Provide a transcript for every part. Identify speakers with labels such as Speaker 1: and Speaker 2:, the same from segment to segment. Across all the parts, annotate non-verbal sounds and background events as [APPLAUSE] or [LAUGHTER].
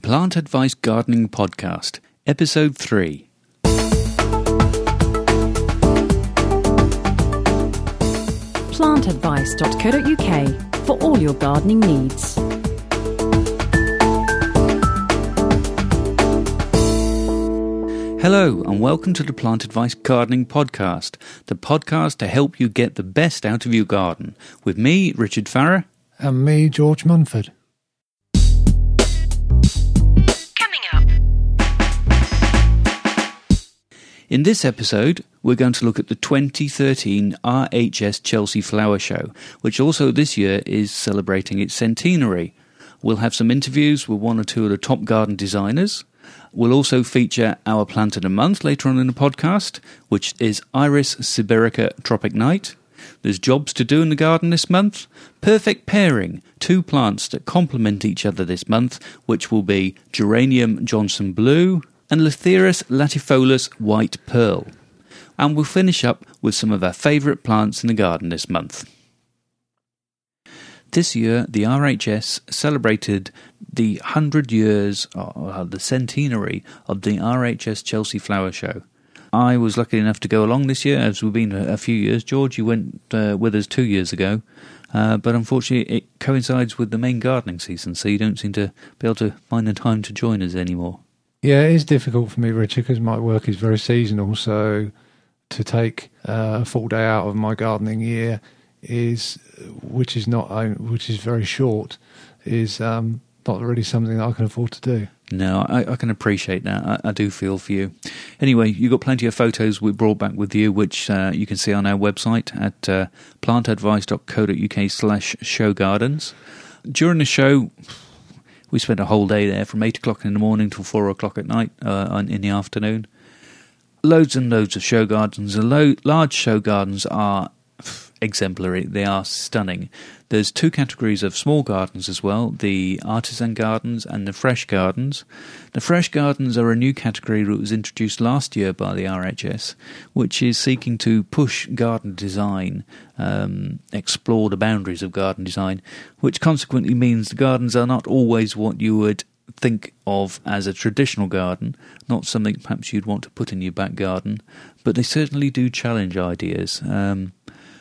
Speaker 1: the Plant Advice Gardening Podcast, Episode 3.
Speaker 2: plantadvice.co.uk for all your gardening needs.
Speaker 1: Hello, and welcome to the Plant Advice Gardening Podcast, the podcast to help you get the best out of your garden. With me, Richard Farrer.
Speaker 3: And me, George Munford.
Speaker 1: In this episode, we're going to look at the 2013 RHS Chelsea Flower Show, which also this year is celebrating its centenary. We'll have some interviews with one or two of the top garden designers. We'll also feature our plant of the month later on in the podcast, which is Iris sibirica Tropic Night. There's jobs to do in the garden this month. Perfect pairing, two plants that complement each other this month, which will be Geranium Johnson Blue and Lathyrus latifolius White Pearl. And we'll finish up with some of our favourite plants in the garden this month. This year, the RHS celebrated the 100 years, or the centenary of the RHS Chelsea Flower Show. I was lucky enough to go along this year, as we've been a, a few years. George, you went uh, with us two years ago, uh, but unfortunately it coincides with the main gardening season, so you don't seem to be able to find the time to join us anymore.
Speaker 3: Yeah, it is difficult for me, Richard, because my work is very seasonal. So to take uh, a full day out of my gardening year is, which is not, uh, which is very short, is um, not really something that I can afford to do.
Speaker 1: No, I, I can appreciate that. I, I, do feel for you. Anyway, you've got plenty of photos we brought back with you, which uh, you can see on our website at uh, plantadvice.co.uk slash show gardens. During the show, we spent a whole day there from 8 o'clock in the morning till 4 o'clock at night uh, in the afternoon. Loads and loads of show gardens. The lo- large show gardens are exemplary. They are stunning. There's two categories of small gardens as well the artisan gardens and the fresh gardens. The fresh gardens are a new category that was introduced last year by the RHS, which is seeking to push garden design, um, explore the boundaries of garden design, which consequently means the gardens are not always what you would think of as a traditional garden, not something perhaps you'd want to put in your back garden, but they certainly do challenge ideas. Um,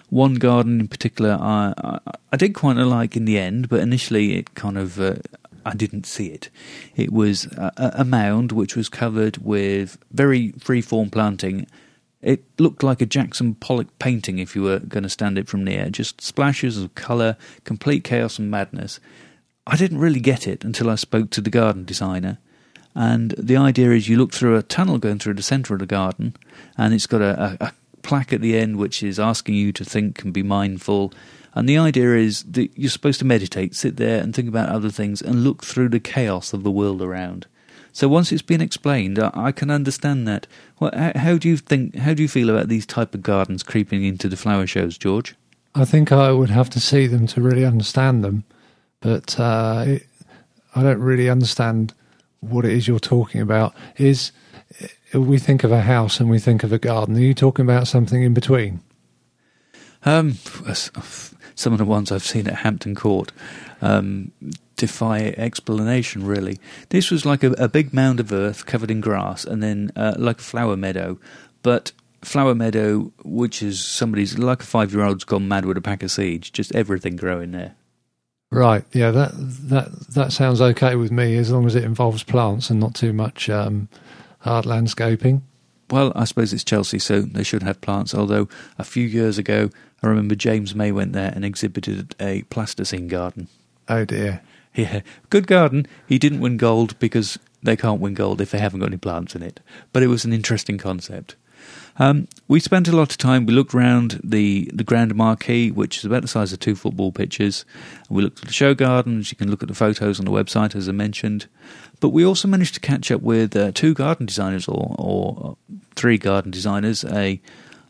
Speaker 1: one garden in particular I, I, I did quite like in the end, but initially it kind of uh, I didn't see it. It was a, a mound which was covered with very free-form planting. It looked like a Jackson Pollock painting if you were going to stand it from near. Just splashes of colour, complete chaos and madness. I didn't really get it until I spoke to the garden designer. And the idea is you look through a tunnel going through the centre of the garden, and it's got a, a, a plaque at the end which is asking you to think and be mindful. And the idea is that you're supposed to meditate, sit there and think about other things and look through the chaos of the world around. So once it's been explained, I can understand that. Well, how do you think? How do you feel about these type of gardens creeping into the flower shows, George?
Speaker 3: I think I would have to see them to really understand them, but uh, I don't really understand what it is you're talking about. Is we think of a house and we think of a garden. Are you talking about something in between?
Speaker 1: Um, some of the ones I've seen at Hampton Court um, defy explanation. Really, this was like a, a, big mound of earth covered in grass, and then uh, like a flower meadow, but flower meadow, which is somebody's like a five year old's gone mad with a pack of seeds, just everything growing there.
Speaker 3: Right. Yeah. That that that sounds okay with me as long as it involves plants and not too much. Um, hard landscaping?
Speaker 1: Well, I suppose it's Chelsea, so they should have plants. Although a few years ago, I remember James May went there and exhibited a plasticine garden.
Speaker 3: Oh dear.
Speaker 1: Yeah, good garden. He didn't win gold because they can't win gold if they haven't got any plants in it. But it was an interesting concept. Um, we spent a lot of time. We looked round the the grand marquee, which is about the size of two football pitches. We looked at the show gardens. You can look at the photos on the website, as I mentioned. But we also managed to catch up with uh, two garden designers, or, or three garden designers, a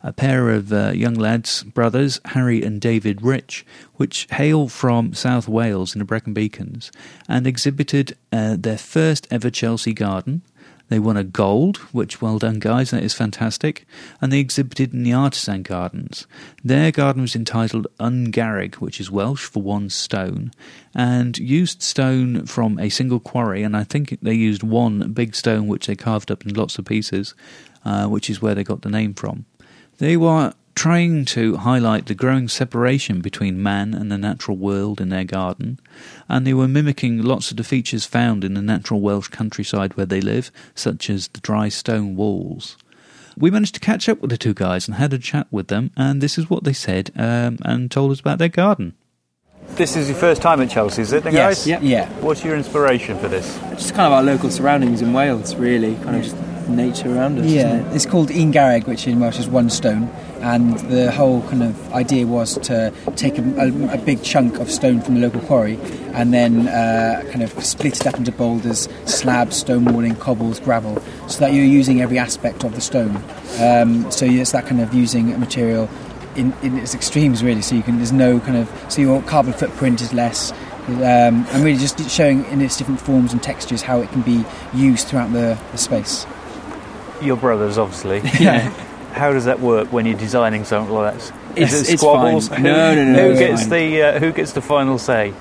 Speaker 1: a pair of uh, young lads, brothers, Harry and David Rich, which hail from South Wales in the Brecon Beacons, and exhibited uh, their first ever Chelsea garden, They won a gold, which well done, guys. That is fantastic. And they exhibited in the artisan gardens. Their garden was entitled Un Garreg, which is Welsh for one stone, and used stone from a single quarry. And I think they used one big stone, which they carved up in lots of pieces, uh, which is where they got the name from. They were trying to highlight the growing separation between man and the natural world in their garden, and they were mimicking lots of the features found in the natural Welsh countryside where they live, such as the dry stone walls. We managed to catch up with the two guys and had a chat with them, and this is what they said um, and told us about their garden.
Speaker 4: This is your first time at Chelsea, is it, then,
Speaker 5: Yes,
Speaker 4: guys?
Speaker 5: yeah. yeah.
Speaker 4: What's your inspiration for this?
Speaker 5: Just kind of our local surroundings in Wales, really, kind of just nature around us.
Speaker 6: Yeah,
Speaker 5: isn't it?
Speaker 6: it's called Un Garreg, which in Welsh is one stone, and the whole kind of idea was to take a, a, a big chunk of stone from the local quarry and then uh, kind of split it up into boulders, slabs, stone walling, cobbles, gravel, so that you're using every aspect of the stone. Um, so it's that kind of using a material in, in its extremes, really. So you can there's no kind of so your carbon footprint is less. Um, and really just showing in its different forms and textures how it can be used throughout the, the space.
Speaker 4: Your brothers, obviously. [LAUGHS]
Speaker 5: Yeah.
Speaker 4: How does that work when you're designing something like that?
Speaker 5: It's-
Speaker 4: Is it
Speaker 5: it's
Speaker 4: squabbles?
Speaker 5: fine. No, no, no,
Speaker 4: Who
Speaker 5: it's
Speaker 4: gets
Speaker 5: fine.
Speaker 4: the uh, Who gets the final say?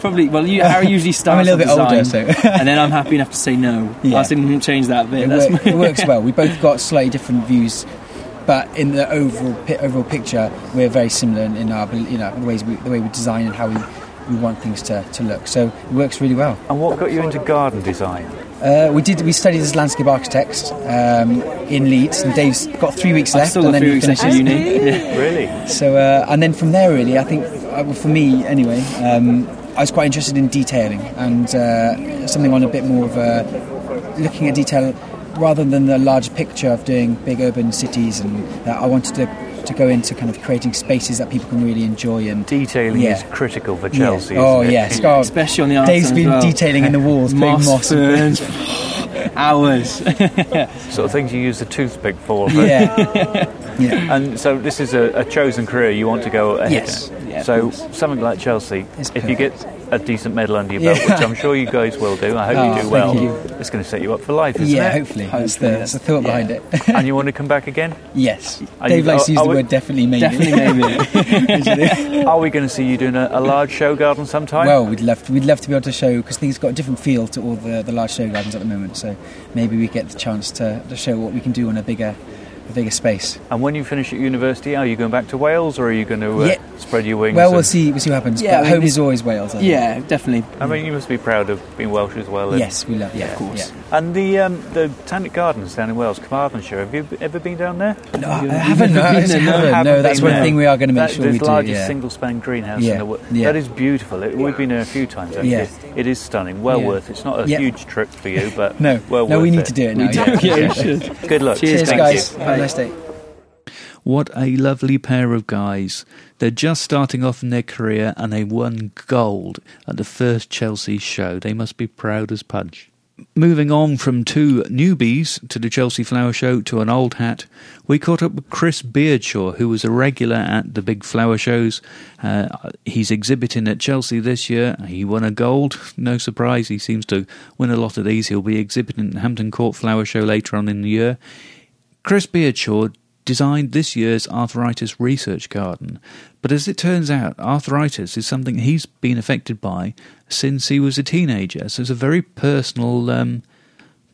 Speaker 5: Probably. Well, you, Harry usually starts. [LAUGHS]
Speaker 6: I'm a little bit older, so
Speaker 5: and then I'm happy enough to say no.
Speaker 6: Yeah.
Speaker 5: I didn't change that bit.
Speaker 6: it,
Speaker 5: That's
Speaker 6: work, it works well. We both got slightly different views, but in the overall pi- overall picture, we're very similar in, in our you know the ways we, the way we design and how we, we want things to, to look. So it works really well.
Speaker 4: And what got you into garden design?
Speaker 6: Uh, we did we studied as landscape architects um, in Leeds, and Dave's got three weeks left, and then
Speaker 5: three
Speaker 6: he
Speaker 5: weeks
Speaker 6: finishes.
Speaker 5: uni. [LAUGHS] Yeah.
Speaker 4: Really?
Speaker 6: So uh, and then from there, really, I think uh, for me anyway, um, I was quite interested in detailing and uh, something on a bit more of a looking at detail rather than the large picture of doing big urban cities. And that I wanted to to go into kind of creating spaces that people can really enjoy and.
Speaker 4: Detailing
Speaker 6: Yeah.
Speaker 4: is critical for
Speaker 6: Yeah.
Speaker 4: Chelsea.
Speaker 6: Oh yes, God.
Speaker 5: Especially on the
Speaker 6: Dave's
Speaker 5: artisan
Speaker 6: been
Speaker 5: well.
Speaker 6: detailing in the walls, putting
Speaker 5: moss,
Speaker 6: moss.
Speaker 5: ferns, [LAUGHS] hours. [LAUGHS]
Speaker 4: Sort of things you use a toothpick for. but-
Speaker 6: yeah, [LAUGHS] yeah. [CLEARS THROAT]
Speaker 4: And so this is a, a chosen career you want to go ahead
Speaker 6: Yes.
Speaker 5: Yeah,
Speaker 4: so something like Chelsea,
Speaker 6: It's
Speaker 4: if you get a decent medal under your belt,
Speaker 6: Yeah.
Speaker 4: which I'm sure you guys will do, I hope
Speaker 6: Oh,
Speaker 4: you do well,
Speaker 6: you.
Speaker 4: it's going to set you up for life, isn't
Speaker 6: Yeah,
Speaker 4: it?
Speaker 6: hopefully. That's the, that's the thought behind it. [LAUGHS]
Speaker 4: And you want to come back again?
Speaker 6: yes.
Speaker 4: Are
Speaker 6: Dave
Speaker 4: you-
Speaker 6: likes to use the
Speaker 4: we-
Speaker 6: word definitely, maybe.
Speaker 5: Definitely, maybe. [LAUGHS] [LAUGHS]
Speaker 4: Are we going to see you doing a, a large show garden sometime?
Speaker 6: Well, we'd love to, we'd love to be able to show because things got a different feel to all the, the large show gardens at the moment. So maybe we get the chance to, to show what we can do on a bigger a bigger space.
Speaker 4: And when you finish at university, are you going back to Wales or are you going to uh,
Speaker 6: Yeah.
Speaker 4: spread your wings?
Speaker 6: Well, we'll see. We'll see what happens.
Speaker 5: Yeah,
Speaker 6: but
Speaker 5: I mean,
Speaker 6: home is always Wales. I think.
Speaker 5: yeah, definitely.
Speaker 4: I mean, you must be proud of being Welsh as well. and-
Speaker 6: Yes, we love. Yeah,
Speaker 5: of course.
Speaker 6: yeah.
Speaker 4: And the um, the Botanic Gardens down in Wales, Carmarthenshire. Have you ever been down there?
Speaker 6: No, I
Speaker 5: You've
Speaker 6: haven't. No,
Speaker 5: never
Speaker 6: I
Speaker 5: no?
Speaker 6: haven't.
Speaker 4: Haven't
Speaker 6: No, that's one
Speaker 4: there.
Speaker 6: thing we are going to make
Speaker 4: That-
Speaker 6: sure
Speaker 4: the
Speaker 6: we do.
Speaker 4: largest
Speaker 6: yeah.
Speaker 4: single span greenhouse
Speaker 6: Yeah,
Speaker 4: in the world.
Speaker 6: yeah.
Speaker 4: That is beautiful. It, we've been there a few times actually.
Speaker 6: Yeah.
Speaker 4: It is stunning. Well
Speaker 6: Yeah.
Speaker 4: worth. It's not a
Speaker 6: Yeah.
Speaker 4: huge trip for you, but
Speaker 6: No,
Speaker 4: well
Speaker 6: no, we need
Speaker 4: it.
Speaker 6: to do it
Speaker 5: We
Speaker 6: now. [LAUGHS]
Speaker 4: Good luck.
Speaker 5: Cheers,
Speaker 6: Cheers,
Speaker 4: Thank
Speaker 6: guys. A nice day.
Speaker 1: What a lovely pair of guys. They're just starting off in their career and they won gold at the first Chelsea show. They must be proud as punch. Moving on from two newbies to the Chelsea Flower Show to an old hat, we caught up with Chris Beardshaw, who was a regular at the big flower shows. Uh, he's exhibiting at Chelsea this year. He won a gold. No surprise, he seems to win a lot of these. He'll be exhibiting at the Hampton Court Flower Show later on in the year. Chris Beardshaw designed this year's arthritis research garden, but as it turns out, arthritis is something he's been affected by since he was a teenager. So it's a very personal, um,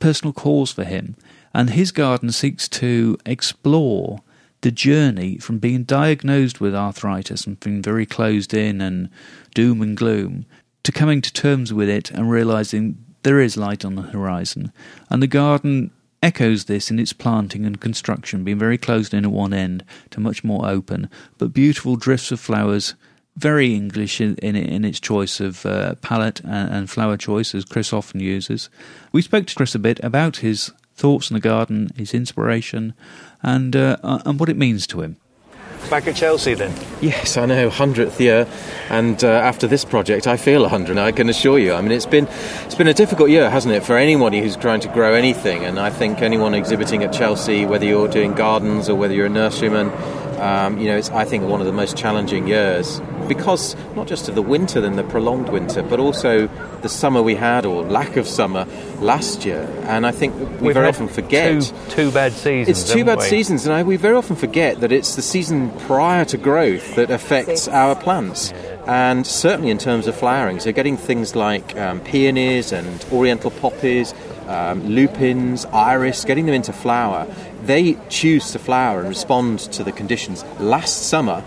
Speaker 1: personal cause for him, and his garden seeks to explore the journey from being diagnosed with arthritis and being very closed in and doom and gloom to coming to terms with it and realizing there is light on the horizon. And the garden echoes this in its planting and construction, being very closed in at one end to much more open, but beautiful drifts of flowers. Very English in, in, in its choice of uh, palette and, and flower choice, as Chris often uses. We spoke to Chris a bit about his thoughts on the garden, his inspiration, and uh, uh, and what it means to him.
Speaker 4: Back at Chelsea then.
Speaker 7: Yes, I know, hundredth year, and uh, after this project, I feel hundred. I can assure you. I mean, it's been it's been a difficult year, hasn't it, for anybody who's trying to grow anything? And I think anyone exhibiting at Chelsea, whether you're doing gardens or whether you're a nurseryman, um, you know, it's I think one of the most challenging years because not just of the winter, then the prolonged winter, but also the summer we had or lack of summer last year. And I think we
Speaker 4: We've
Speaker 7: very often forget.
Speaker 4: Two, two bad seasons.
Speaker 7: It's two bad
Speaker 4: we?
Speaker 7: seasons, and I, we very often forget that it's the season prior to growth that affects our plants. And certainly in terms of flowering, so getting things like um, peonies and oriental poppies, um, lupins, iris, getting them into flower, they choose to flower and respond to the conditions. Last summer,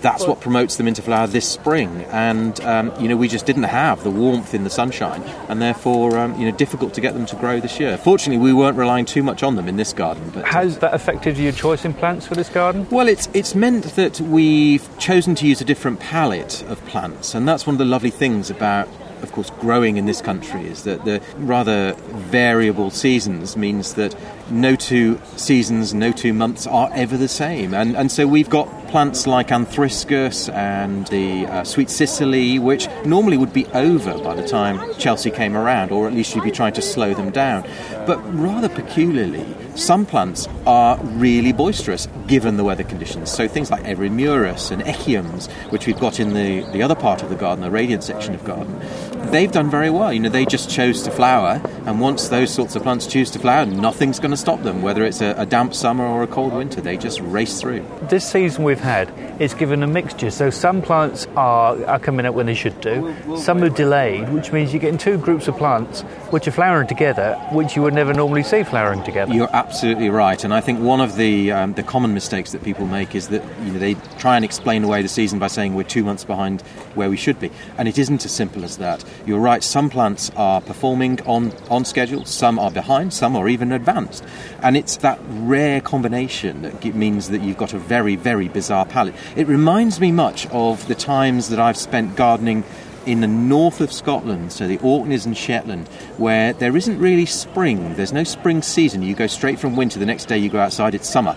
Speaker 7: that's what promotes them into flower this spring. And um, you know, we just didn't have the warmth in the sunshine, and therefore, um, you know, difficult to get them to grow this year. Fortunately, we weren't relying too much on them in this garden. But uh,
Speaker 4: Has that affected your choice in plants for this garden?
Speaker 7: well, it's it's meant that we've chosen to use a different palette of plants, and that's one of the lovely things about, of course, growing in this country is that the rather variable seasons means that no two seasons, no two months are ever the same, and and so we've got plants like anthriscus and the uh, sweet cicely, which normally would be over by the time Chelsea came around, or at least you'd be trying to slow them down. But rather peculiarly, some plants are really boisterous given the weather conditions. So things like Eremurus and Echiums, which we've got in the, the other part of the garden, the radiant section of garden, they've done very well. You know, they just chose to flower, and once those sorts of plants choose to flower, nothing's going to stop them, whether it's a, a damp summer or a cold winter. They just race through.
Speaker 4: This season we've had, it's given a mixture. So some plants are, are coming up when they should do, some are delayed, which means you're getting two groups of plants which are flowering together, which you would never normally see flowering together.
Speaker 7: You're absolutely right, and I think one of the um, the common mistakes that people make is that you know they try and explain away the season by saying we're two months behind where we should be, and it isn't as simple as that. You're right. Some plants are performing on on schedule, some are behind, some are even advanced, and it's that rare combination that means that you've got a very very bizarre palette. It reminds me much of the times that I've spent gardening in the north of Scotland, so the Orkneys and Shetland, where there isn't really spring. There's no spring season. You go straight from winter. The next day you go outside, it's summer,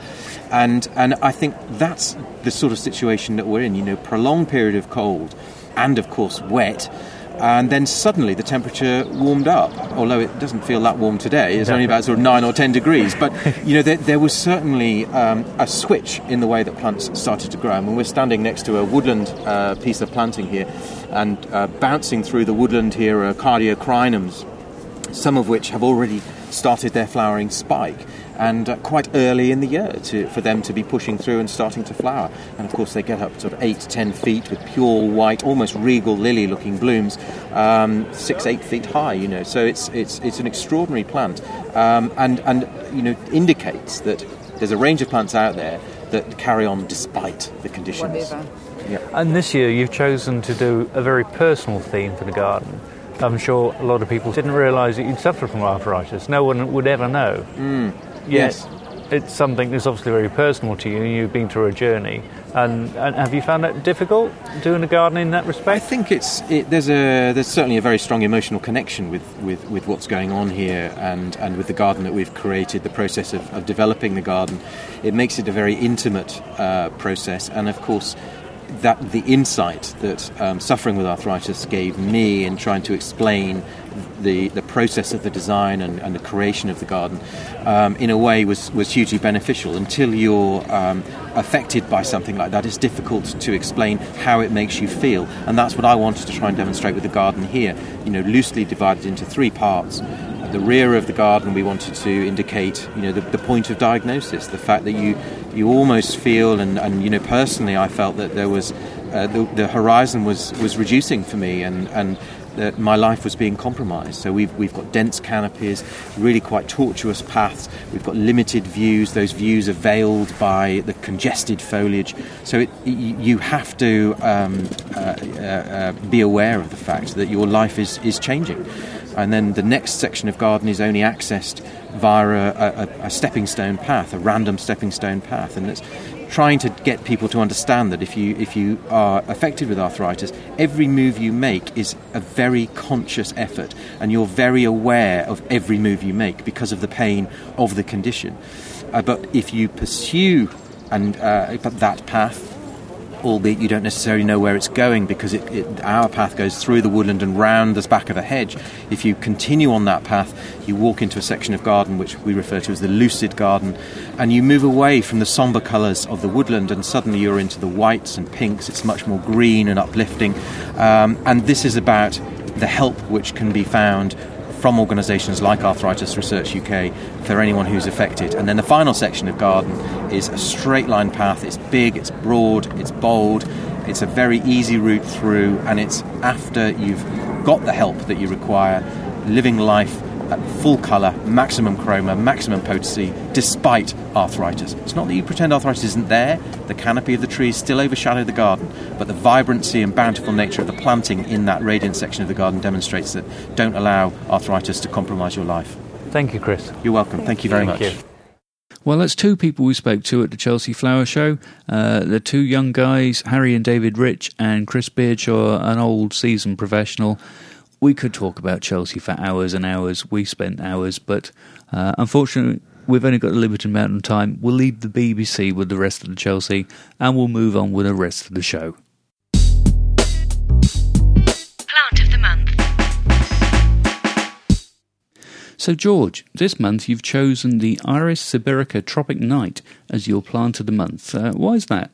Speaker 7: and and I think that's the sort of situation that we're in. You know, prolonged period of cold, and of course wet. And then suddenly the temperature warmed up, although it doesn't feel that warm today. It's only about sort of nine or ten degrees. But [LAUGHS] you know, there, there was certainly um, a switch in the way that plants started to grow. I mean, we're standing next to a woodland uh, piece of planting here, and uh, bouncing through the woodland here are cardiocrinums, some of which have already started their flowering spike. And uh, quite early in the year to, for them to be pushing through and starting to flower. And of course, they get up sort of eight, ten feet with pure white, almost regal lily looking blooms, um, six, eight feet high, you know. So it's, it's, it's an extraordinary plant um, and, and, you know, indicates that there's a range of plants out there that carry on despite the conditions. Yeah.
Speaker 4: And this year you've chosen to do a very personal theme for the garden. I'm sure a lot of people didn't realise that you'd suffer from arthritis. No one would ever know.
Speaker 7: Mm. Yes.
Speaker 4: it's something that's obviously very personal to you, you've been through a journey. And, and have you found that difficult doing the garden in that respect?
Speaker 7: I think it's it, there's a there's certainly a very strong emotional connection with, with, with what's going on here and, and with the garden that we've created. The process of, of developing the garden, it makes it a very intimate uh, process, and of course. That the insight that um, suffering with arthritis gave me in trying to explain the, the process of the design and, and the creation of the garden, um, in a way, was, was hugely beneficial. Until you're um, affected by something like that, it's difficult to explain how it makes you feel. And that's what I wanted to try and demonstrate with the garden here. You know, loosely divided into three parts. At the rear of the garden, we wanted to indicate, you know, the, the point of diagnosis, the fact that you you almost feel, and, and you know, personally, I felt that there was uh, the, the horizon was, was reducing for me, and and that my life was being compromised. So we've we've got dense canopies, really quite tortuous paths. We've got limited views. Those views are veiled by the congested foliage. So it, you have to um, uh, uh, uh, be aware of the fact that your life is is changing. And then the next section of garden is only accessed via a, a, a stepping stone path, a random stepping stone path, and it's trying to get people to understand that if you if you are affected with arthritis, every move you make is a very conscious effort, and you're very aware of every move you make because of the pain of the condition. Uh, but if you pursue and uh, that path, albeit you don't necessarily know where it's going because it, it, our path goes through the woodland and round the back of a hedge. If you continue on that path, you walk into a section of garden which we refer to as the lucid garden, and you move away from the sombre colours of the woodland, and suddenly you're into the whites and pinks. It's much more green and uplifting, um, and this is about the help which can be found from organisations like Arthritis Research UK for anyone who's affected. And then the final section of garden is a straight line path. It's big, it's broad, it's bold, it's a very easy route through, and it's after you've got the help that you require, living life full colour, maximum chroma, maximum potency, despite arthritis. It's not that you pretend arthritis isn't there, the canopy of the trees still overshadow the garden, but the vibrancy and bountiful nature of the planting in that radiant section of the garden demonstrates that don't allow arthritis to compromise your life.
Speaker 4: Thank you, Chris.
Speaker 7: You're welcome. Thank you very
Speaker 4: Thank
Speaker 7: much.
Speaker 4: you.
Speaker 1: Well, that's two people we spoke to at the Chelsea Flower Show. Uh, the two young guys, Harry and David Rich, and Chris Beardshaw, an old seasoned professional. We could talk about Chelsea for hours and hours. We spent hours, but uh, unfortunately, we've only got a limited amount of time. We'll leave the BBC with the rest of the Chelsea, and we'll move on with the rest of the show.
Speaker 2: Plant of the month.
Speaker 1: So, George, this month you've chosen the Iris sibirica Tropic Night as your plant of the month. Uh, why is that?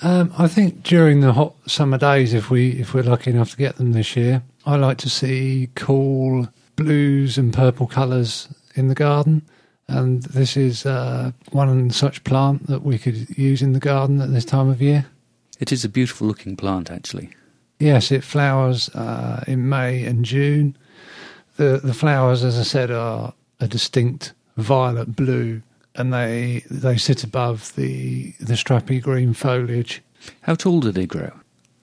Speaker 3: Um, I think during the hot summer days, if we if we're lucky enough to get them this year, I like to see cool blues and purple colours in the garden. And this is uh, one such plant that we could use in the garden at this time of year.
Speaker 1: It is a beautiful looking plant, actually.
Speaker 3: Yes, it flowers uh, in May and June. The the flowers, as I said, are a distinct violet blue, and they they sit above the the strappy green foliage.
Speaker 1: How tall do they grow?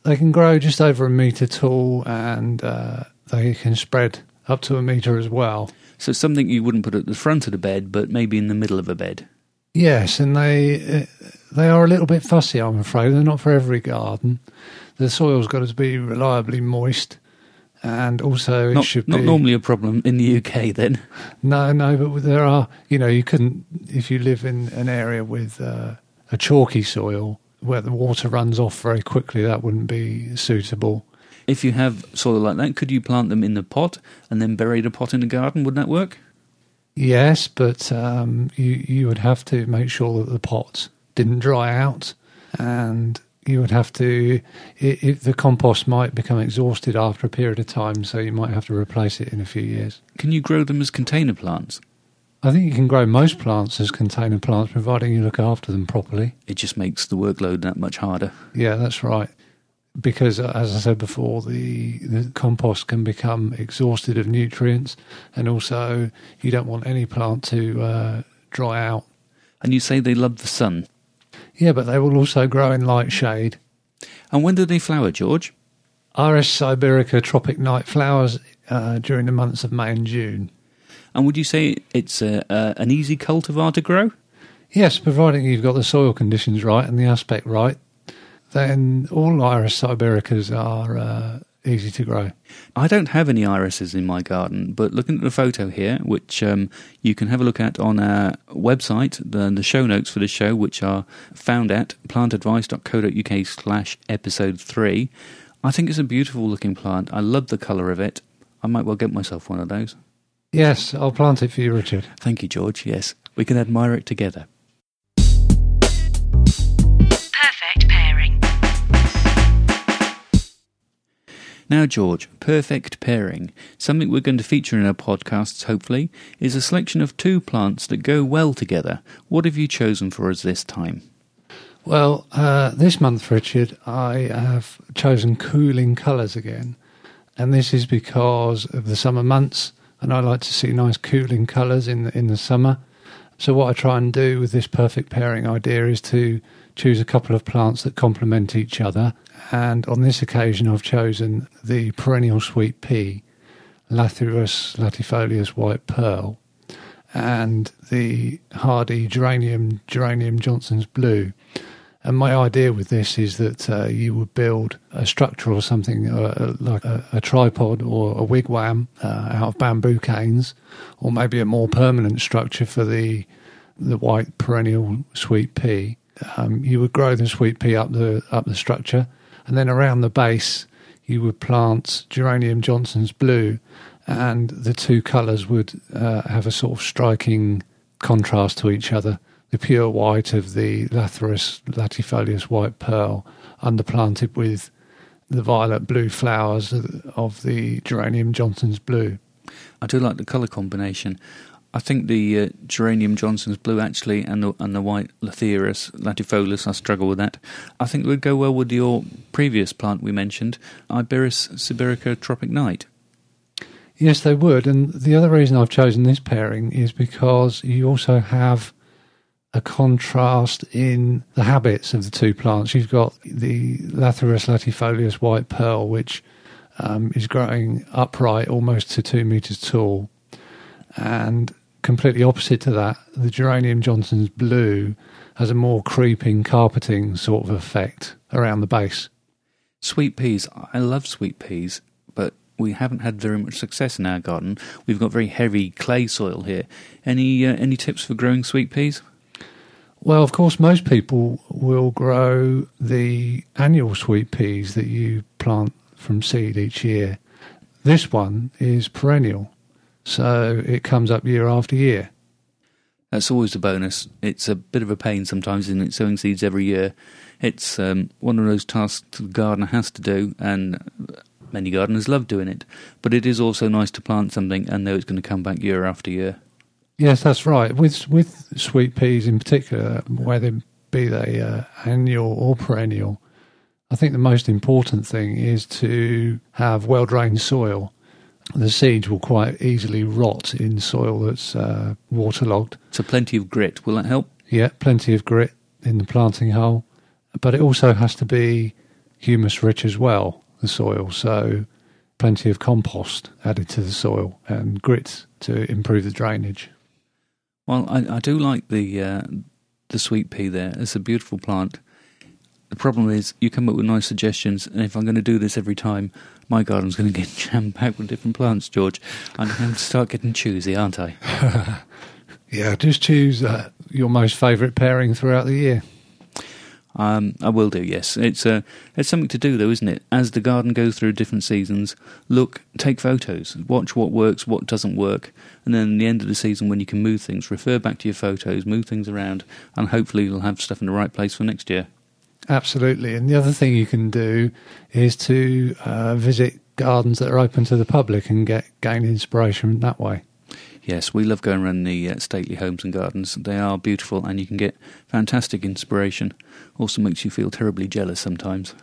Speaker 3: They can grow just over a metre tall, and uh, they can spread up to a metre as well.
Speaker 1: So, something you wouldn't put at the front of the bed, but maybe in the middle of a bed.
Speaker 3: Yes, and they uh, they are a little bit fussy. I'm afraid they're not for every garden. The soil's got to be reliably moist, and also it
Speaker 1: Not,
Speaker 3: should
Speaker 1: not
Speaker 3: be
Speaker 1: normally a problem in the UK, then.
Speaker 3: No, no, but there are. You know, you couldn't if you live in an area with uh, a chalky soil where the water runs off very quickly. That wouldn't be suitable.
Speaker 1: If you have soil like that, could you plant them in the pot and then bury the pot in the garden? Would that work?
Speaker 3: Yes, but um, you you would have to make sure that the pot didn't dry out, and you would have to. It, it, the compost might become exhausted after a period of time, so you might have to replace it in a few years.
Speaker 1: Can you grow them as container plants?
Speaker 3: I think you can grow most plants as container plants, providing you look after them properly.
Speaker 1: It just makes the workload that much harder.
Speaker 3: Yeah, that's right. Because, uh, as I said before, the, the compost can become exhausted of nutrients, and also you don't want any plant to uh, dry out.
Speaker 1: And you say they love the sun.
Speaker 3: Yeah, but they will also grow in light shade.
Speaker 1: And when do they flower, George?
Speaker 3: Iris sibirica tropic night flowers uh, during the months of May and June.
Speaker 1: And would you say it's a, uh, an easy cultivar to grow?
Speaker 3: Yes, providing you've got the soil conditions right and the aspect right, then all Iris sibiricas are uh, easy to grow.
Speaker 1: I don't have any irises in my garden, but looking at the photo here, which um, you can have a look at on our website, the, the show notes for the show, which are found at plantadvice.co.uk slash episode 3, I think it's a beautiful looking plant. I love the colour of it. I might well get myself one of those.
Speaker 3: Yes, I'll plant it for you, Richard.
Speaker 1: Thank you, George. Yes, we can admire it together.
Speaker 2: Perfect pairing.
Speaker 1: Now, George, perfect pairing, something we're going to feature in our podcasts, hopefully, is a selection of two plants that go well together. What have you chosen for us this time?
Speaker 3: Well, uh, this month, Richard, I have chosen cooling colours again. And this is because of the summer months, and I like to see nice cooling colours in the, in the summer. So, what I try and do with this perfect pairing idea is to choose a couple of plants that complement each other. And on this occasion, I've chosen the perennial sweet pea, Lathyrus latifolius white pearl, and the hardy geranium, geranium Johnson's blue. And my idea with this is that uh, you would build a structure or something uh, like a, a tripod or a wigwam uh, out of bamboo canes, or maybe a more permanent structure for the the white perennial sweet pea. um, you would grow the sweet pea up the up the structure, and then around the base you would plant geranium Johnson's blue, and the two colours would uh, have a sort of striking contrast to each other. The pure white of the Lathyrus latifolius white pearl, underplanted with the violet blue flowers of the geranium Johnson's blue.
Speaker 1: I do like the colour combination. I think the uh, geranium Johnson's blue actually and the, and the white Lathyrus latifolius, I struggle with that. I think would go well with your previous plant we mentioned, Iberis sibirica tropic night.
Speaker 3: Yes, they would. And the other reason I've chosen this pairing is because you also have a contrast in the habits of the two plants. You've got the Lathyrus latifolius white pearl, which um, is growing upright almost to two meters tall. And completely opposite to that, the Geranium Johnson's blue has a more creeping, carpeting sort of effect around the base.
Speaker 1: Sweet peas. I love sweet peas, but we haven't had very much success in our garden. We've got very heavy clay soil here. Any uh, any tips for growing sweet peas?
Speaker 3: Well, of course, most people will grow the annual sweet peas that you plant from seed each year. This one is perennial, so it comes up year after year.
Speaker 1: That's always a bonus. It's a bit of a pain sometimes, isn't it? Sowing seeds every year. It's um, one of those tasks the gardener has to do, and many gardeners love doing it. But it is also nice to plant something and know it's going to come back year after year.
Speaker 3: Yes, that's right. With with sweet peas in particular, whether be they uh, annual or perennial, I think the most important thing is to have well drained soil. The seeds will quite easily rot in soil that's uh, waterlogged.
Speaker 1: So plenty of grit. Will that help?
Speaker 3: Yeah, plenty of grit in the planting hole, but it also has to be humus rich as well. The soil, so plenty of compost added to the soil and grit to improve the drainage.
Speaker 1: Well, I, I do like the uh, the sweet pea there. It's a beautiful plant. The problem is, you come up with nice suggestions, and if I'm going to do this every time, my garden's going to get [LAUGHS] jam packed with different plants, George. I'm going to start getting choosy, aren't I? [LAUGHS]
Speaker 3: yeah, just choose uh, your most favourite pairing throughout the year.
Speaker 1: Um, I will do, yes. It's uh, it's something to do, though, isn't it? As the garden goes through different seasons, look, take photos, watch what works, what doesn't work, and then at the end of the season, when you can move things, refer back to your photos, move things around, and hopefully you'll have stuff in the right place for next year.
Speaker 3: Absolutely. And the other thing you can do is to uh, visit gardens that are open to the public and get gain inspiration that way.
Speaker 1: Yes, we love going around the uh, stately homes and gardens. They are beautiful, and you can get fantastic inspiration. Also, makes you feel terribly jealous sometimes.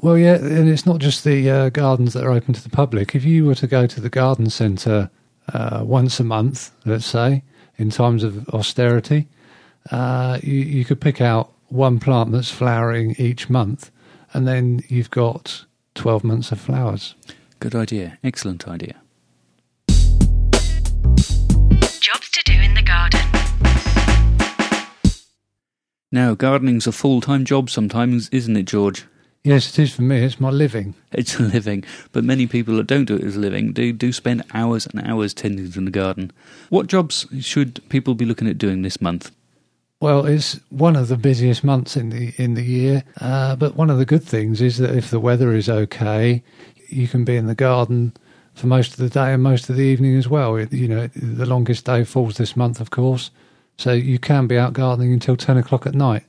Speaker 3: Well, yeah, and it's not just the uh, gardens that are open to the public. If you were to go to the garden centre uh, once a month, let's say, in times of austerity, uh, you, you could pick out one plant that's flowering each month, and then you've got 12 months of flowers.
Speaker 1: Good idea. Excellent idea.
Speaker 2: To do in the garden.
Speaker 1: Now, gardening's a full time job sometimes, isn't it, George?
Speaker 3: Yes, it is for me. It's my living.
Speaker 1: It's [LAUGHS] a living, but many people that don't do it as a living do, do spend hours and hours tending to the garden. What jobs should people be looking at doing this month?
Speaker 3: Well, it's one of the busiest months in the in the year. Uh, but one of the good things is that if the weather is okay, you can be in the garden for most of the day and most of the evening as well. It, you know, the longest day falls this month, of course, so you can be out gardening until ten o'clock at night.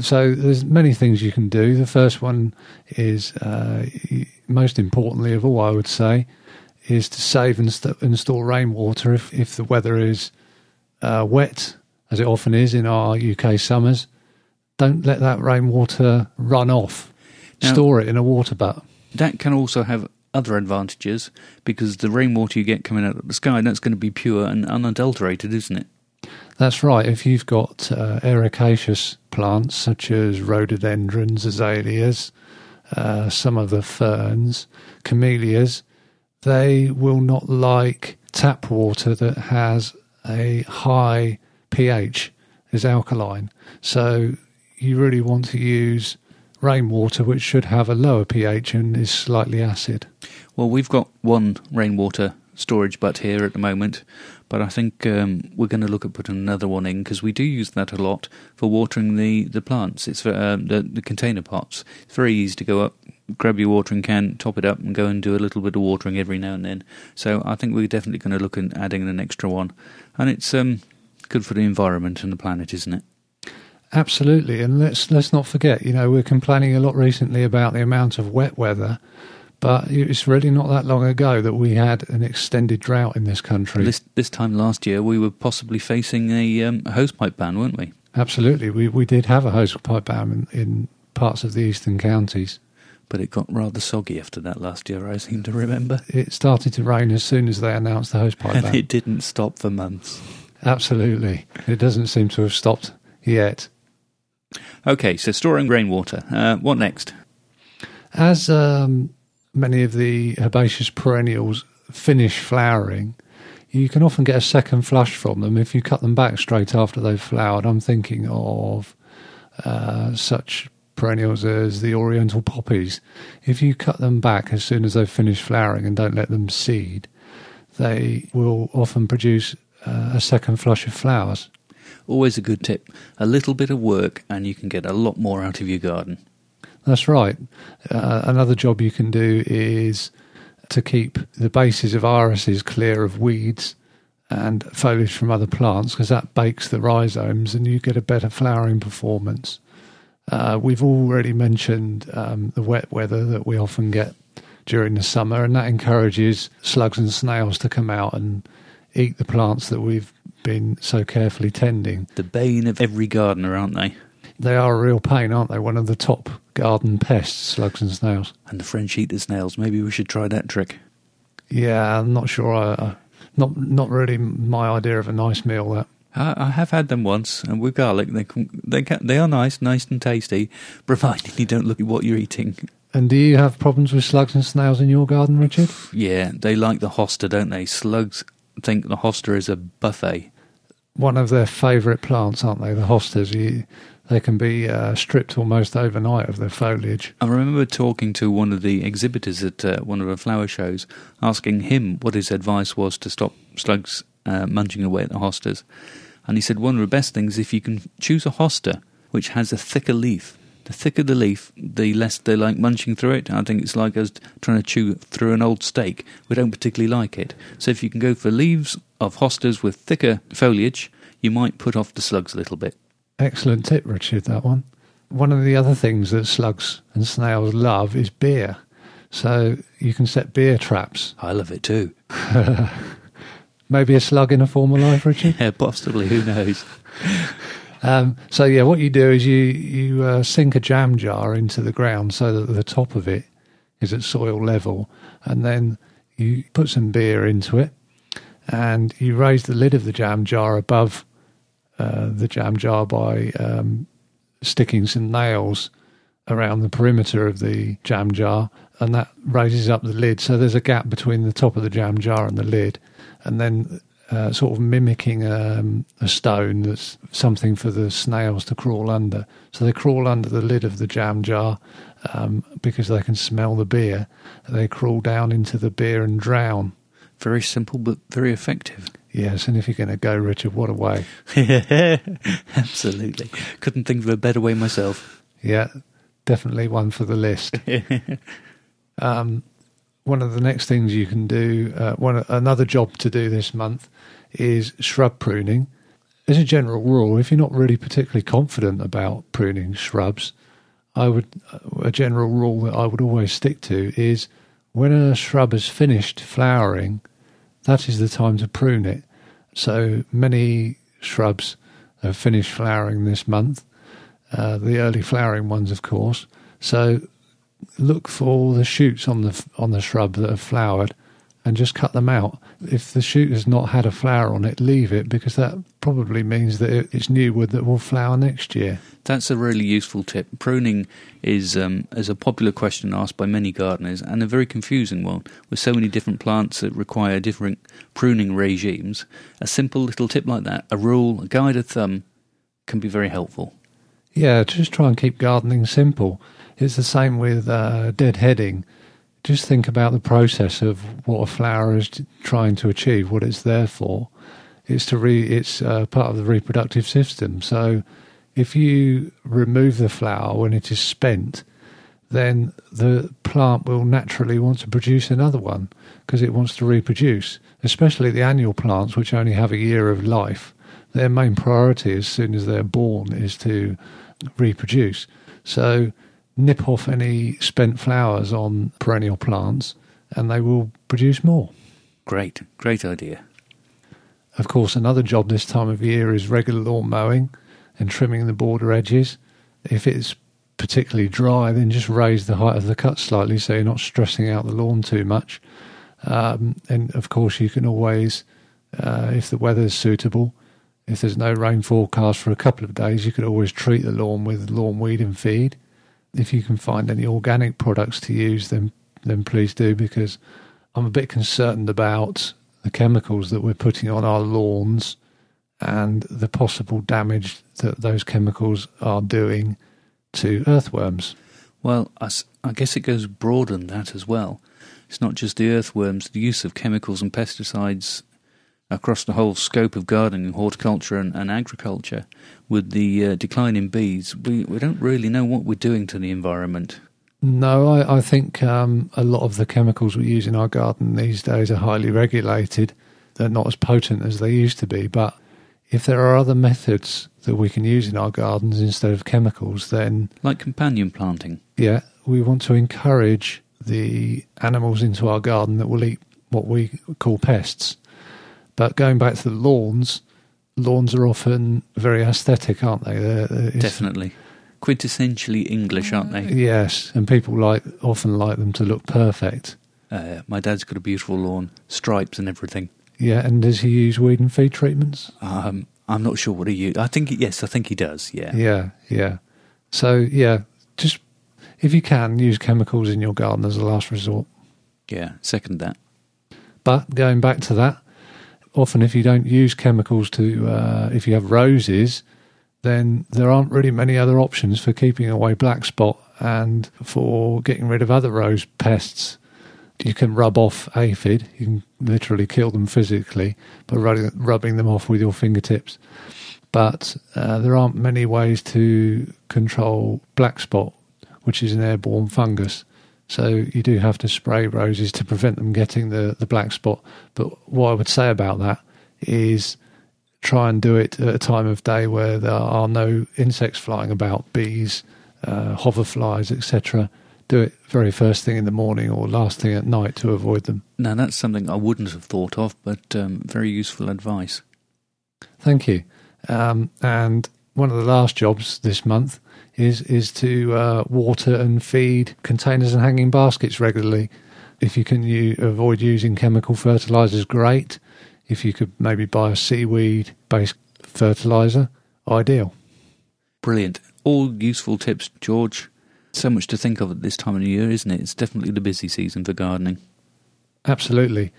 Speaker 3: So there's many things you can do. The first one is uh, most importantly of all, I would say, is to save and, st- and store rainwater if if the weather is uh, wet as it often is in our UK summers, don't let that rainwater run off. Now, Store it in a water butt.
Speaker 1: That can also have other advantages because the rainwater you get coming out of the sky, that's going to be pure and unadulterated, isn't it?
Speaker 3: That's right. If you've got uh, ericaceous plants such as rhododendrons, azaleas, uh, some of the ferns, camellias, they will not like tap water that has a high pH is alkaline. So you really want to use rainwater, which should have a lower pH and is slightly acid.
Speaker 1: Well, we've got one rainwater storage butt here at the moment, but I think um, we're going to look at putting another one in because we do use that a lot for watering the, the plants. It's for um, the, the container pots. It's very easy to go up, grab your watering can, top it up, and go and do a little bit of watering every now and then. So I think we're definitely going to look at adding an extra one, and it's um, good for the environment and the planet, isn't it?
Speaker 3: Absolutely, and let's let's not forget. You know, we're complaining a lot recently about the amount of wet weather, but it's really not that long ago that we had an extended drought in this country.
Speaker 1: This this time last year, we were possibly facing a, um, a hosepipe ban, weren't we?
Speaker 3: Absolutely, we we did have a hosepipe ban in, in parts of the eastern counties.
Speaker 1: But it got rather soggy after that last year, I seem to remember.
Speaker 3: It started to rain as soon as they announced the hosepipe
Speaker 1: And
Speaker 3: ban.
Speaker 1: it didn't stop for months.
Speaker 3: Absolutely, it doesn't seem to have stopped yet.
Speaker 1: Okay, so storing rainwater. Uh, what next?
Speaker 3: As um, many of the herbaceous perennials finish flowering, you can often get a second flush from them if you cut them back straight after they've flowered. I'm thinking of uh, such perennials as the oriental poppies. If you cut them back as soon as they've finished flowering and don't let them seed, they will often produce uh, a second flush of flowers.
Speaker 1: Always a good tip. A little bit of work, and you can get a lot more out of your garden.
Speaker 3: That's right. Uh, another job you can do is to keep the bases of irises clear of weeds and foliage from other plants because that bakes the rhizomes and you get a better flowering performance. Uh, we've already mentioned um, the wet weather that we often get during the summer, and that encourages slugs and snails to come out and eat the plants that we've been so carefully tending.
Speaker 1: The bane of every gardener, aren't they?
Speaker 3: They are a real pain, aren't they? One of the top garden pests, slugs and snails.
Speaker 1: And the French eat the snails. Maybe we should try that trick.
Speaker 3: Yeah, I'm not sure. I, I, not not really my idea of a nice meal. That
Speaker 1: I, I have had them once, and with garlic, they can, they can, they are nice, nice and tasty, [LAUGHS] provided you don't look at what you're eating.
Speaker 3: And do you have problems with slugs and snails in your garden, Richard?
Speaker 1: Yeah, they like the hosta, don't they? Slugs think the hosta is a buffet.
Speaker 3: One of their favourite plants, aren't they? The hostas. You, they can be uh, stripped almost overnight of their foliage.
Speaker 1: I remember talking to one of the exhibitors at uh, one of the flower shows, asking him what his advice was to stop slugs uh, munching away at the hostas. And he said one of the best things if you can choose a hosta which has a thicker leaf. The thicker the leaf, the less they like munching through it. I think it's like us trying to chew through an old steak. We don't particularly like it. So if you can go for leaves of hostas with thicker foliage, you might put off the slugs a little bit.
Speaker 3: Excellent tip, Richard. That one. One of the other things that slugs and snails love is beer. So you can set beer traps.
Speaker 1: I love it too. [LAUGHS]
Speaker 3: Maybe a slug in a former life, Richard. [LAUGHS]
Speaker 1: Yeah, possibly. Who knows? [LAUGHS]
Speaker 3: Um, so yeah, what you do is you you uh, sink a jam jar into the ground so that the top of it is at soil level, and then you put some beer into it, and you raise the lid of the jam jar above uh, the jam jar by um, sticking some nails around the perimeter of the jam jar, and that raises up the lid. So there's a gap between the top of the jam jar and the lid, and then uh, sort of mimicking um, a stone that's something for the snails to crawl under. So they crawl under the lid of the jam jar um, because they can smell the beer. They crawl down into the beer and drown.
Speaker 1: Very simple but very effective.
Speaker 3: Yes, and if you're going to go, Richard, what a way. [LAUGHS]
Speaker 1: Absolutely. Couldn't think of a better way myself.
Speaker 3: Yeah, definitely one for the list. [LAUGHS] um, one of the next things you can do, uh, one another job to do this month, is shrub pruning. As a general rule, if you're not really particularly confident about pruning shrubs, I would a general rule that I would always stick to is when a shrub has finished flowering, that is the time to prune it. So many shrubs have finished flowering this month, uh, the early flowering ones, of course. So look for the shoots on the on the shrub that have flowered and just cut them out. If the shoot has not had a flower on it, leave it because that probably means that it's new wood that will flower next year.
Speaker 1: That's a really useful tip. Pruning is um, is a popular question asked by many gardeners and a very confusing one. With so many different plants that require different pruning regimes, a simple little tip like that, a rule, a guide of thumb, can be very helpful.
Speaker 3: Yeah, just try and keep gardening simple. It's the same with uh, deadheading. Just think about the process of what a flower is trying to achieve, what it's there for. It's to re, it's uh, part of the reproductive system. So, if you remove the flower when it is spent, then the plant will naturally want to produce another one because it wants to reproduce. Especially the annual plants, which only have a year of life, their main priority as soon as they're born is to reproduce. So nip off any spent flowers on perennial plants and they will produce more.
Speaker 1: Great, great idea.
Speaker 3: Of course, another job this time of year is regular lawn mowing and trimming the border edges. If it's particularly dry, then just raise the height of the cut slightly so you're not stressing out the lawn too much. Um, and of course, you can always, uh, if the weather is suitable, if there's no rain forecast for a couple of days, you could always treat the lawn with lawn weed and feed. If you can find any organic products to use, then then please do because I'm a bit concerned about the chemicals that we're putting on our lawns and the possible damage that those chemicals are doing to earthworms.
Speaker 1: Well, I, I guess it goes broader than that as well. It's not just the earthworms, the use of chemicals and pesticides across the whole scope of gardening, horticulture, and, and agriculture. With the uh, decline in bees, we, we don't really know what we're doing to the environment.
Speaker 3: No, I, I think um, a lot of the chemicals we use in our garden these days are highly regulated. They're not as potent as they used to be, but if there are other methods that we can use in our gardens instead of chemicals, then.
Speaker 1: Like companion planting.
Speaker 3: Yeah, we want to encourage the animals into our garden that will eat what we call pests. But going back to the lawns, lawns are often very aesthetic, aren't they? They're, they're,
Speaker 1: Definitely. Quintessentially English, aren't they?
Speaker 3: Yes, and people like often like them to look perfect.
Speaker 1: Uh, my dad's got a beautiful lawn, stripes and everything.
Speaker 3: Yeah, and does he use weed and feed treatments?
Speaker 1: Um, I'm not sure what he uses. I think yes, I think he does. Yeah.
Speaker 3: Yeah, yeah. So yeah, just if you can use chemicals in your garden as a last resort.
Speaker 1: Yeah, second that.
Speaker 3: But going back to that, often if you don't use chemicals to, uh, if you have roses, then there aren't really many other options for keeping away black spot and for getting rid of other rose pests. You can rub off aphid, you can literally kill them physically by rubbing, them off with your fingertips. But uh, there aren't many ways to control black spot, which is an airborne fungus. So you do have to spray roses to prevent them getting the, the black spot. But what I would say about that is try and do it at a time of day where there are no insects flying about, bees, uh, hoverflies, etc. Do it very first thing in the morning or last thing at night to avoid them.
Speaker 1: Now, that's something I wouldn't have thought of, but um, very useful advice.
Speaker 3: Thank you. Um, and one of the last jobs this month is is to uh, water and feed containers and hanging baskets regularly. If you can u- avoid using chemical fertilizers, great. If you could maybe buy a seaweed based fertilizer, ideal.
Speaker 1: Brilliant. All useful tips, George. So much to think of at this time of the year, isn't it? It's definitely the busy season for gardening.
Speaker 3: Absolutely.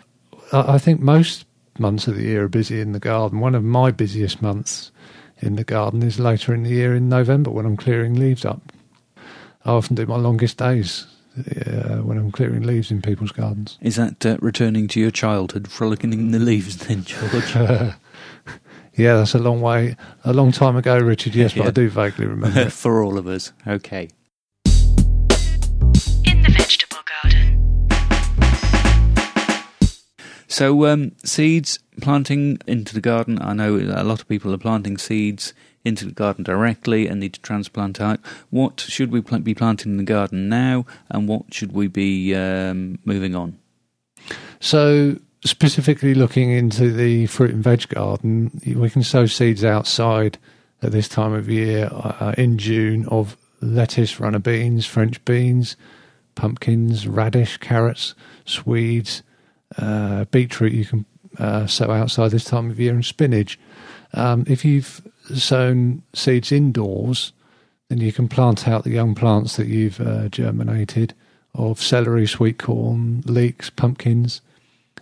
Speaker 3: I think most months of the year are busy in the garden. One of my busiest months in the garden is later in the year in November when I'm clearing leaves up. I often do my longest days uh, when I'm clearing leaves in people's gardens.
Speaker 1: Is that uh, returning to your childhood, frolicking in the leaves then, George? [LAUGHS]
Speaker 3: Yeah, that's a long way, a long time ago, Richard. Yes, but I [LAUGHS] do vaguely remember. [LAUGHS]
Speaker 1: for all of us. Okay. So, um, seeds, planting into the garden. I know a lot of people are planting seeds into the garden directly and need to transplant out. What should we pl- be planting in the garden now, and what should we be um, moving on?
Speaker 3: So, specifically looking into the fruit and veg garden, we can sow seeds outside at this time of year uh, in June of lettuce, runner beans, French beans, pumpkins, radish, carrots, swedes, uh, beetroot. You can uh, sow outside this time of year, and spinach. Um, if you've sown seeds indoors, then you can plant out the young plants that you've uh, germinated of celery, sweet corn, leeks, pumpkins.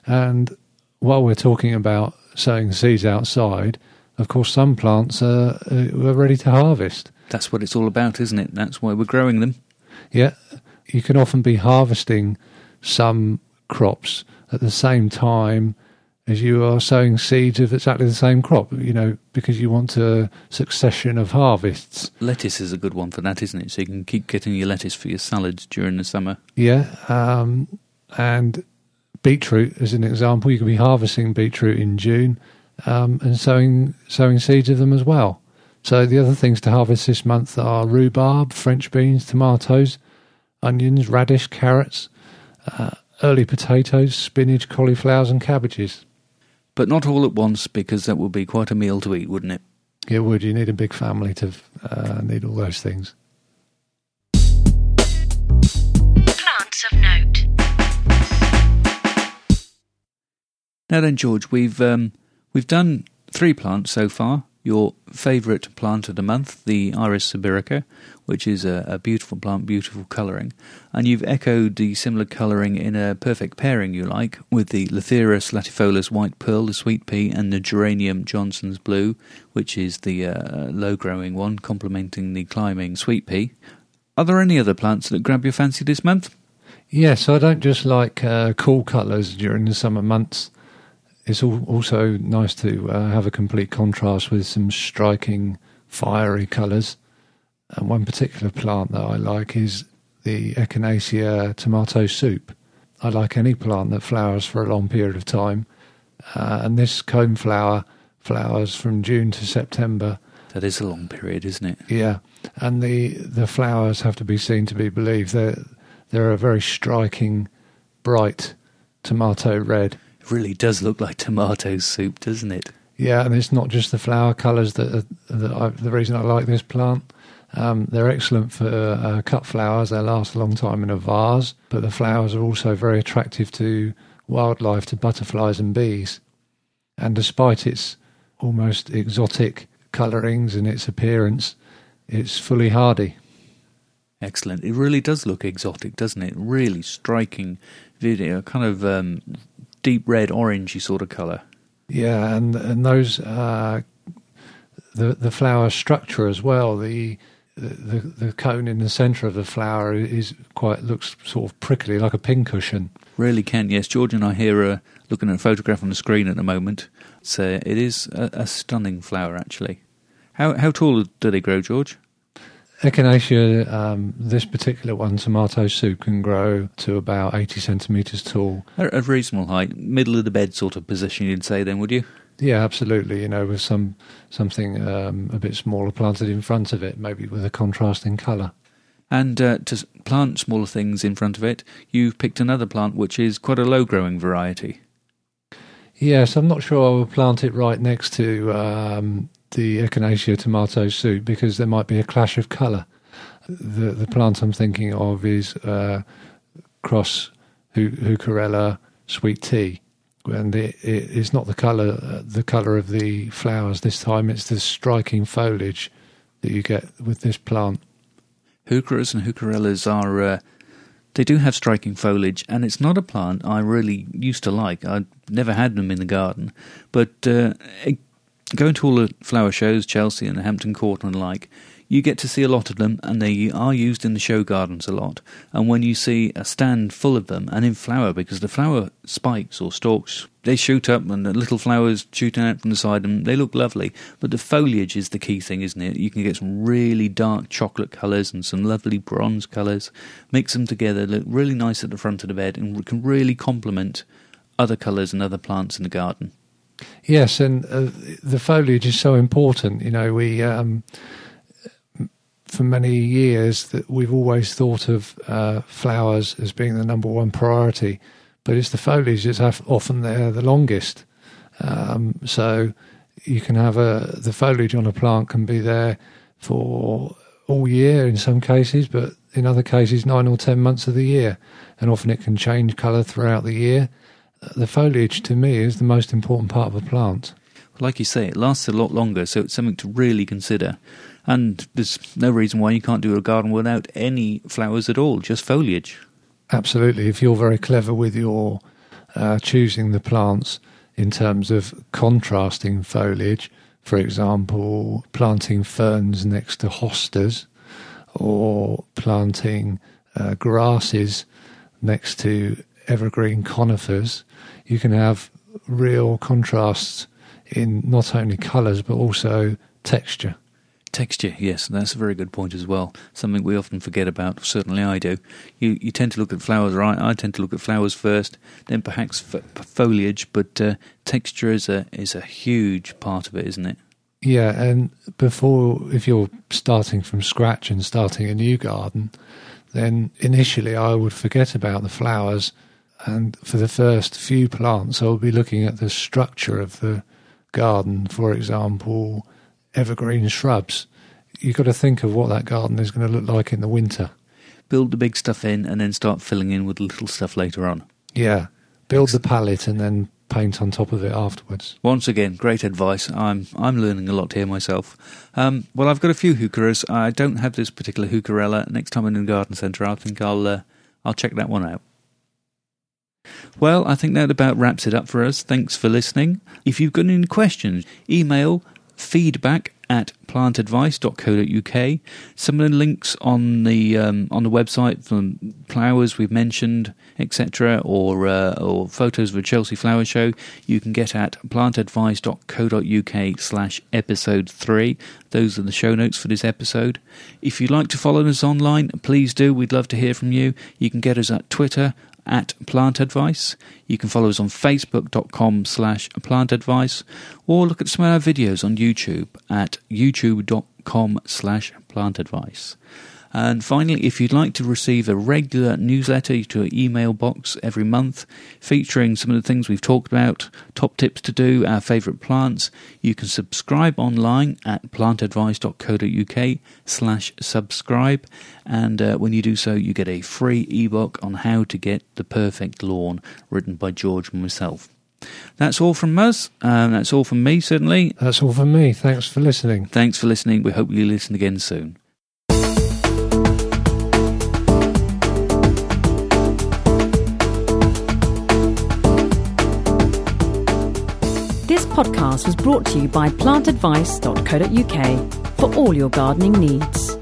Speaker 3: And while we're talking about sowing seeds outside, of course, some plants are, uh, are ready to harvest.
Speaker 1: That's what it's all about, isn't it? That's why we're growing them.
Speaker 3: Yeah, you can often be harvesting some crops at the same time as you are sowing seeds of exactly the same crop, you know, because you want a succession of harvests.
Speaker 1: Lettuce is a good one for that, isn't it? So you can keep getting your lettuce for your salads during the summer.
Speaker 3: Yeah. Um, and beetroot, as an example, you could be harvesting beetroot in June um, and sowing, sowing seeds of them as well. So the other things to harvest this month are rhubarb, French beans, tomatoes, onions, radish, carrots, uh, early potatoes, spinach, cauliflowers, and cabbages.
Speaker 1: But not all at once because that would be quite a meal to eat, wouldn't it?
Speaker 3: It would. You need a big family to uh, need all those things.
Speaker 2: Plants of note.
Speaker 1: Now then, George, we've um, we've done three plants so far. Your favourite plant of the month, the Iris sibirica, which is a, a beautiful plant, beautiful colouring, and you've echoed the similar colouring in a perfect pairing you like with the Lathyrus latifolius white pearl, the sweet pea, and the Geranium Johnson's blue, which is the uh, low-growing one, complementing the climbing sweet pea. Are there any other plants that grab your fancy this month?
Speaker 3: Yes, I don't just like uh, cool colours during the summer months. It's al- also nice to uh, have a complete contrast with some striking fiery colours. And one particular plant that I like is the Echinacea tomato soup. I like any plant that flowers for a long period of time. Uh, and this cone flower flowers from June to September.
Speaker 1: That is a long period, isn't it?
Speaker 3: Yeah, and the the flowers have to be seen to be believed. They're they're a very striking, bright tomato red.
Speaker 1: Really does look like tomato soup, doesn't it?
Speaker 3: Yeah, and it's not just the flower colours that are, that I, the reason I like this plant. Um, they're excellent for uh, cut flowers. They last a long time in a vase, but the flowers are also very attractive to wildlife, to butterflies and bees. And despite its almost exotic colourings and its appearance, it's fully hardy.
Speaker 1: Excellent. It really does look exotic, doesn't it? Really striking video, kind of um, deep red, orangey sort of colour.
Speaker 3: Yeah, and and those uh, the the flower structure as well. The the the cone in the centre of the flower is quite looks sort of prickly, like a pincushion.
Speaker 1: Really can, yes. George and I here are looking at a photograph on the screen at the moment. So it is a, a stunning flower, actually. How how tall do they grow, George?
Speaker 3: Echinacea, um, this particular one, tomato soup, can grow to about 80 centimetres tall.
Speaker 1: A, reasonable height, middle of the bed sort of position, you'd say then, would you?
Speaker 3: Yeah, absolutely. You know, with some something um, a bit smaller planted in front of it, maybe with a contrasting colour.
Speaker 1: And uh, to plant smaller things in front of it, you've picked another plant which is quite a low growing variety.
Speaker 3: Yes, I'm not sure I would plant it right next to um, the Echinacea tomato soup because there might be a clash of colour. The the plant I'm thinking of is uh, cross hu- Heucherella sweet tea, and it, it is not the colour uh, the colour of the flowers this time. It's the striking foliage that you get with this plant.
Speaker 1: Heucheras and heucherellas are, uh, they do have striking foliage, and it's not a plant I really used to like. I'd never had them in the garden, but uh, going to all the flower shows, Chelsea and Hampton Court and the like, you get to see a lot of them, and they are used in the show gardens a lot. And when you see a stand full of them and in flower, because the flower spikes or stalks, they shoot up and the little flowers shooting out from the side, and they look lovely. But the foliage is the key thing, isn't it? You can get some really dark chocolate colours and some lovely bronze colours, mix them together, look really nice at the front of the bed, and can really complement other colours and other plants in the garden.
Speaker 3: Yes, and uh, the foliage is so important. You know, we um, for many years that we've always thought of uh, flowers as being the number one priority, but it's the foliage that's often there the longest. Um, so you can have a the foliage on a plant can be there for all year in some cases, but in other cases nine or ten months of the year, and often it can change colour throughout the year. The foliage to me is the most important part of a plant.
Speaker 1: Like you say, it lasts a lot longer, so it's something to really consider. And there's no reason why you can't do a garden without any flowers at all, just foliage.
Speaker 3: Absolutely. If you're very clever with your uh, choosing the plants in terms of contrasting foliage, for example, planting ferns next to hostas or planting uh, grasses next to evergreen conifers, you can have real contrasts in not only colours but also texture.
Speaker 1: Texture, yes, that's a very good point as well. Something we often forget about. Certainly, I do. You you tend to look at flowers, right? I tend to look at flowers first, then perhaps f- foliage. But uh, texture is a is a huge part of it, isn't it?
Speaker 3: Yeah, and before, if you're starting from scratch and starting a new garden, then initially I would forget about the flowers, and for the first few plants, I'll be looking at the structure of the garden. For example, evergreen shrubs. You've got to think of what that garden is going to look like in the winter.
Speaker 1: Build the big stuff in, and then start filling in with the little stuff later on.
Speaker 3: Yeah, build the palette and then paint on top of it afterwards.
Speaker 1: Once again, great advice. I'm I'm learning a lot here myself. Um, well, I've got a few heucheras. I don't have this particular heucherella. Next time I'm in the garden centre, I think I'll uh, I'll check that one out. Well, I think that about wraps it up for us. Thanks for listening. If you've got any questions, email feedback at plantadvice.co.uk. Some of the links on the um, on the website from flowers we've mentioned, etc., or uh, or photos of a Chelsea flower show, you can get at plantadvice.co.uk slash episode three. Those are the show notes for this episode. If you'd like to follow us online, please do. We'd love to hear from you. You can get us at Twitter at Plant Advice. You can follow us on facebook.com slash plant advice or look at some of our videos on YouTube at youtube.com slash plant advice. And finally, if you'd like to receive a regular newsletter to your email box every month featuring some of the things we've talked about, top tips to do, our favourite plants, you can subscribe online at plantadvice.co.uk slash subscribe. And uh, when you do so, you get a free ebook on how to get the perfect lawn written by George and myself. That's all from us. Um, that's all from me, certainly.
Speaker 3: That's all from me. Thanks for listening.
Speaker 1: Thanks for listening. We hope you listen again soon.
Speaker 2: Podcast was brought to you by plantadvice.co.uk for all your gardening needs.